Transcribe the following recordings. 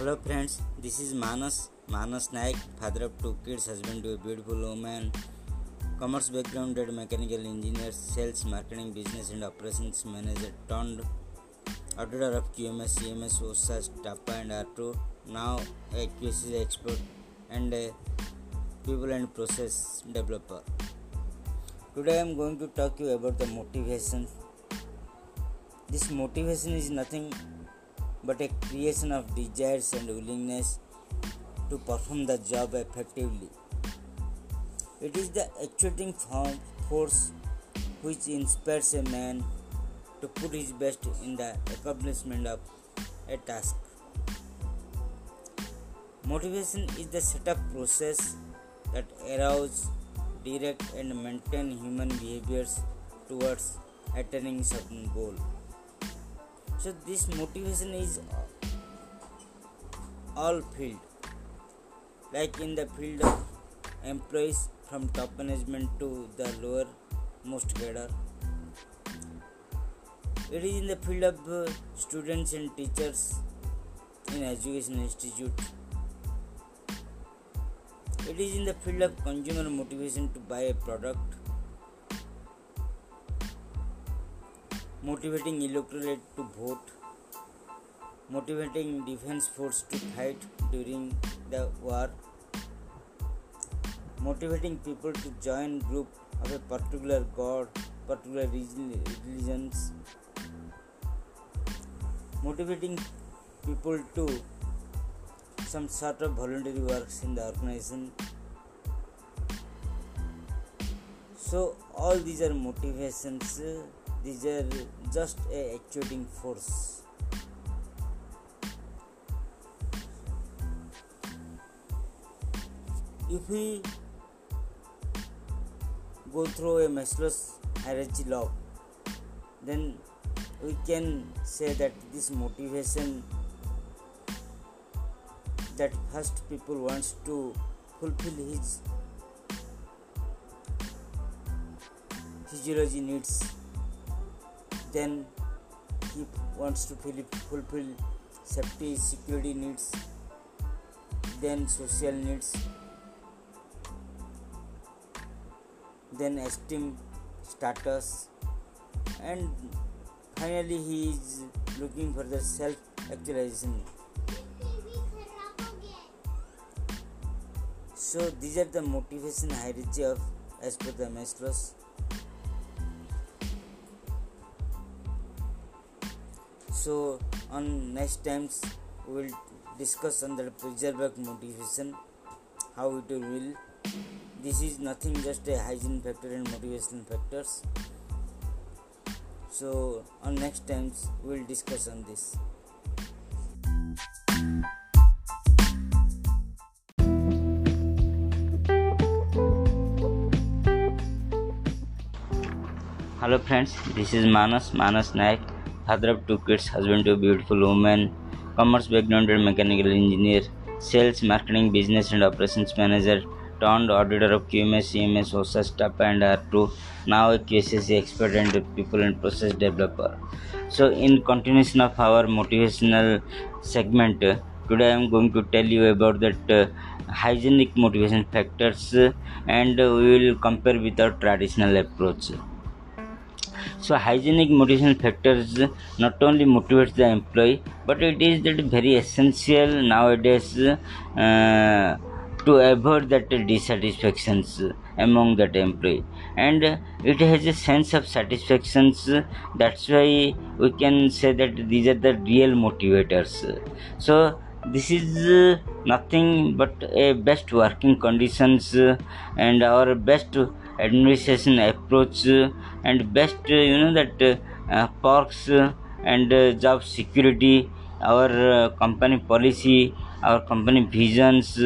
Hello friends, this is Manas, Manas Naik, father of two kids, husband to a beautiful woman, commerce backgrounded mechanical engineer, sales, marketing, business and operations manager turned auditor of QMS, CMS, OSA, TAPA and R2, now a QC expert and a people and process developer. Today I am going to talk you about the motivation. This motivation is nothing but a creation of desires and willingness to perform the job effectively. It is the actuating force which inspires a man to put his best in the accomplishment of a task. Motivation is the setup process that arouse, direct, and maintain human behaviors towards attaining certain goal. So this motivation is all field, like in the field of employees from top management to the lower most cadre. It is in the field of uh, students and teachers in education institute. It is in the field of consumer motivation to buy a product. Motivating electorate to vote. Motivating defense force to fight during the war. Motivating people to join group of a particular god, particular religions motivating people to some sort of voluntary works in the organization so all these are motivations these are just a actuating force. If we go through a Maslow's hierarchy law then we can say that this motivation that first people wants to fulfill his physiology needs then he wants to fulfill safety security needs then social needs then esteem status and finally he is looking for the self actualization so these are the motivation hierarchy of as per the Maslow's so on next times we will discuss on the preserve motivation how it will. This is nothing just a hygiene factor and motivation factors. So on next times we'll discuss on this. Hello friends this is manas manas naik father of two kids husband to a beautiful woman commerce background and mechanical engineer sales marketing business and operations manager turned auditor of QMS, CMS, OSA, STAP and R2, now a QCC expert and people and process developer. So, in continuation of our motivational segment, today I am going to tell you about that uh, hygienic motivation factors uh, and we will compare with our traditional approach. So, hygienic motivation factors not only motivates the employee, but it is that very essential nowadays. Uh, to avoid that dissatisfactions among that employee and it has a sense of satisfactions that's why we can say that these are the real motivators so this is nothing but a best working conditions and our best administration approach and best you know that uh, perks and uh, job security our uh, company policy our company visions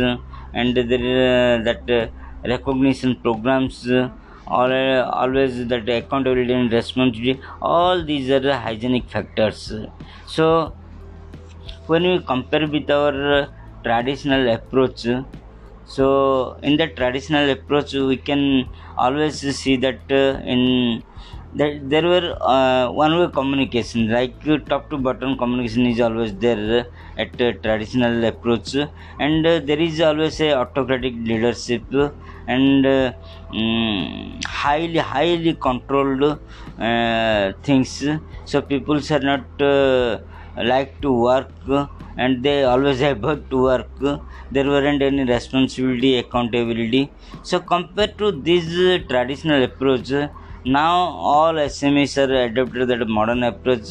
and there uh, that uh, recognition programs uh, or always that accountability and responsibility all these are the hygienic factors. So when we compare with our traditional approach so in the traditional approach we can always see that in that there were uh, one way communication like uh, top to bottom communication is always there at traditional approach. And uh, there is always a autocratic leadership and um, highly highly controlled uh, things. So people are not uh, like to work and they always have to work. There weren't any responsibility accountability. So compared to this traditional approach now all smes are adopted that modern approach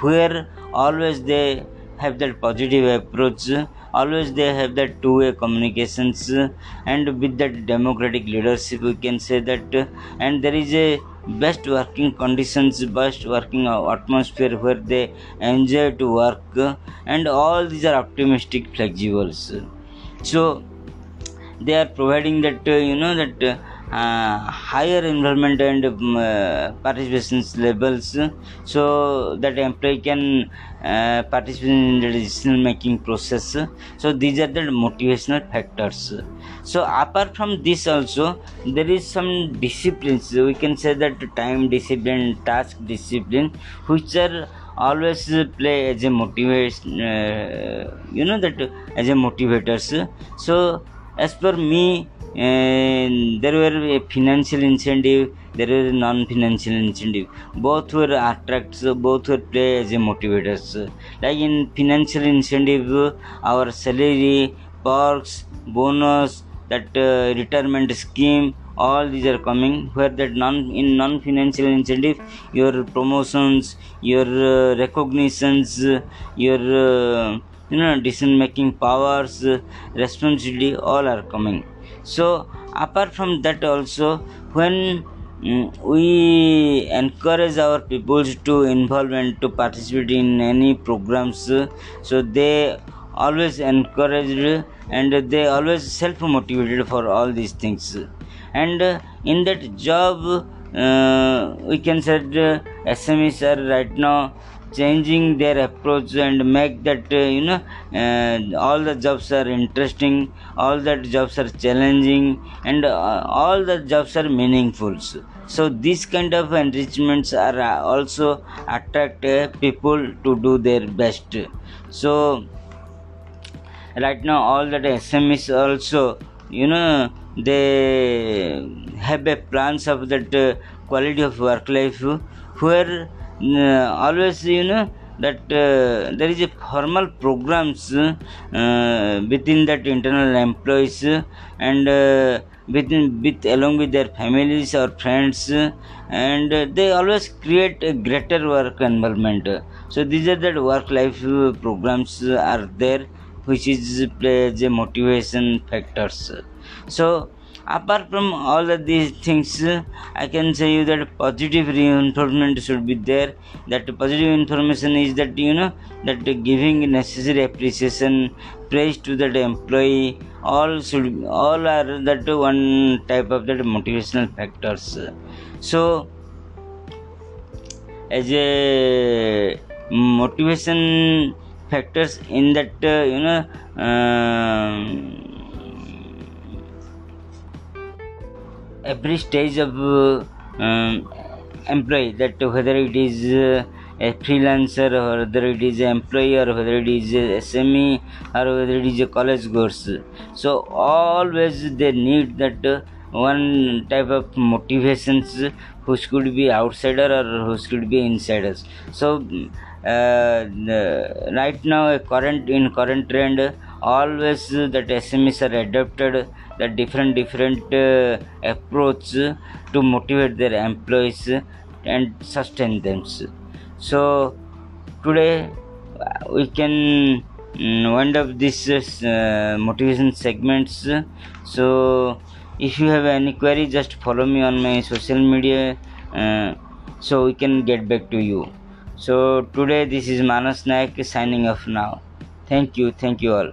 where always they have that positive approach always they have that two-way communications and with that democratic leadership we can say that and there is a best working conditions best working atmosphere where they enjoy to work and all these are optimistic flexibles. So they are providing that you know that uh, higher involvement and um, uh, participation levels so that employee can uh, participate in the decision making process. So these are the motivational factors. So apart from this also there is some disciplines. We can say that time discipline task discipline which are always play as a motivation uh, you know that as a motivators. So as per me and there were a financial incentive there were non-financial incentive. Both were attracts both were play as a motivators. Like in financial incentive our salary perks bonus that uh, retirement scheme all these are coming. Where that non in non-financial incentive your promotions your uh, recognitions your uh, you know decision making powers responsibility all are coming so apart from that also when mm, we encourage our people to involve and to participate in any programs so they always encouraged and they always self motivated for all these things. And in that job uh, we can say uh, smes are right now changing their approach and make that uh, you know uh, all the jobs are interesting all that jobs are challenging and uh, all the jobs are meaningful. So these kind of enrichments are also attract people to do their best. So right now all that smes also you know they have a plans of that quality of work life where always you know that uh, there is a formal programs uh, within that internal employees and uh, within with along with their families or friends and they always create a greater work environment. So these are the work life programs are there which is plays a motivation factors so apart from all of these things i can say you that positive reinforcement should be there. That positive information is that you know that giving necessary appreciation praise to that employee all should all are that one type of that motivational factors. So as a motivation factors in that uh, you know uh, every stage of uh, um, employee that whether it is uh, a freelancer or whether it is an employee or whether it is a SME or whether it is a college course. So always they need that uh, one type of motivations which could be outsider or which could be insiders. So uh, right now a current in current trend always that SMEs are adopted the different different uh, approach to motivate their employees and sustain them. So today we can mm, wind up this uh, motivation segments. So if you have any query just follow me on my social media uh, so we can get back to you. So today this is manas naik signing off now. Thank you thank you all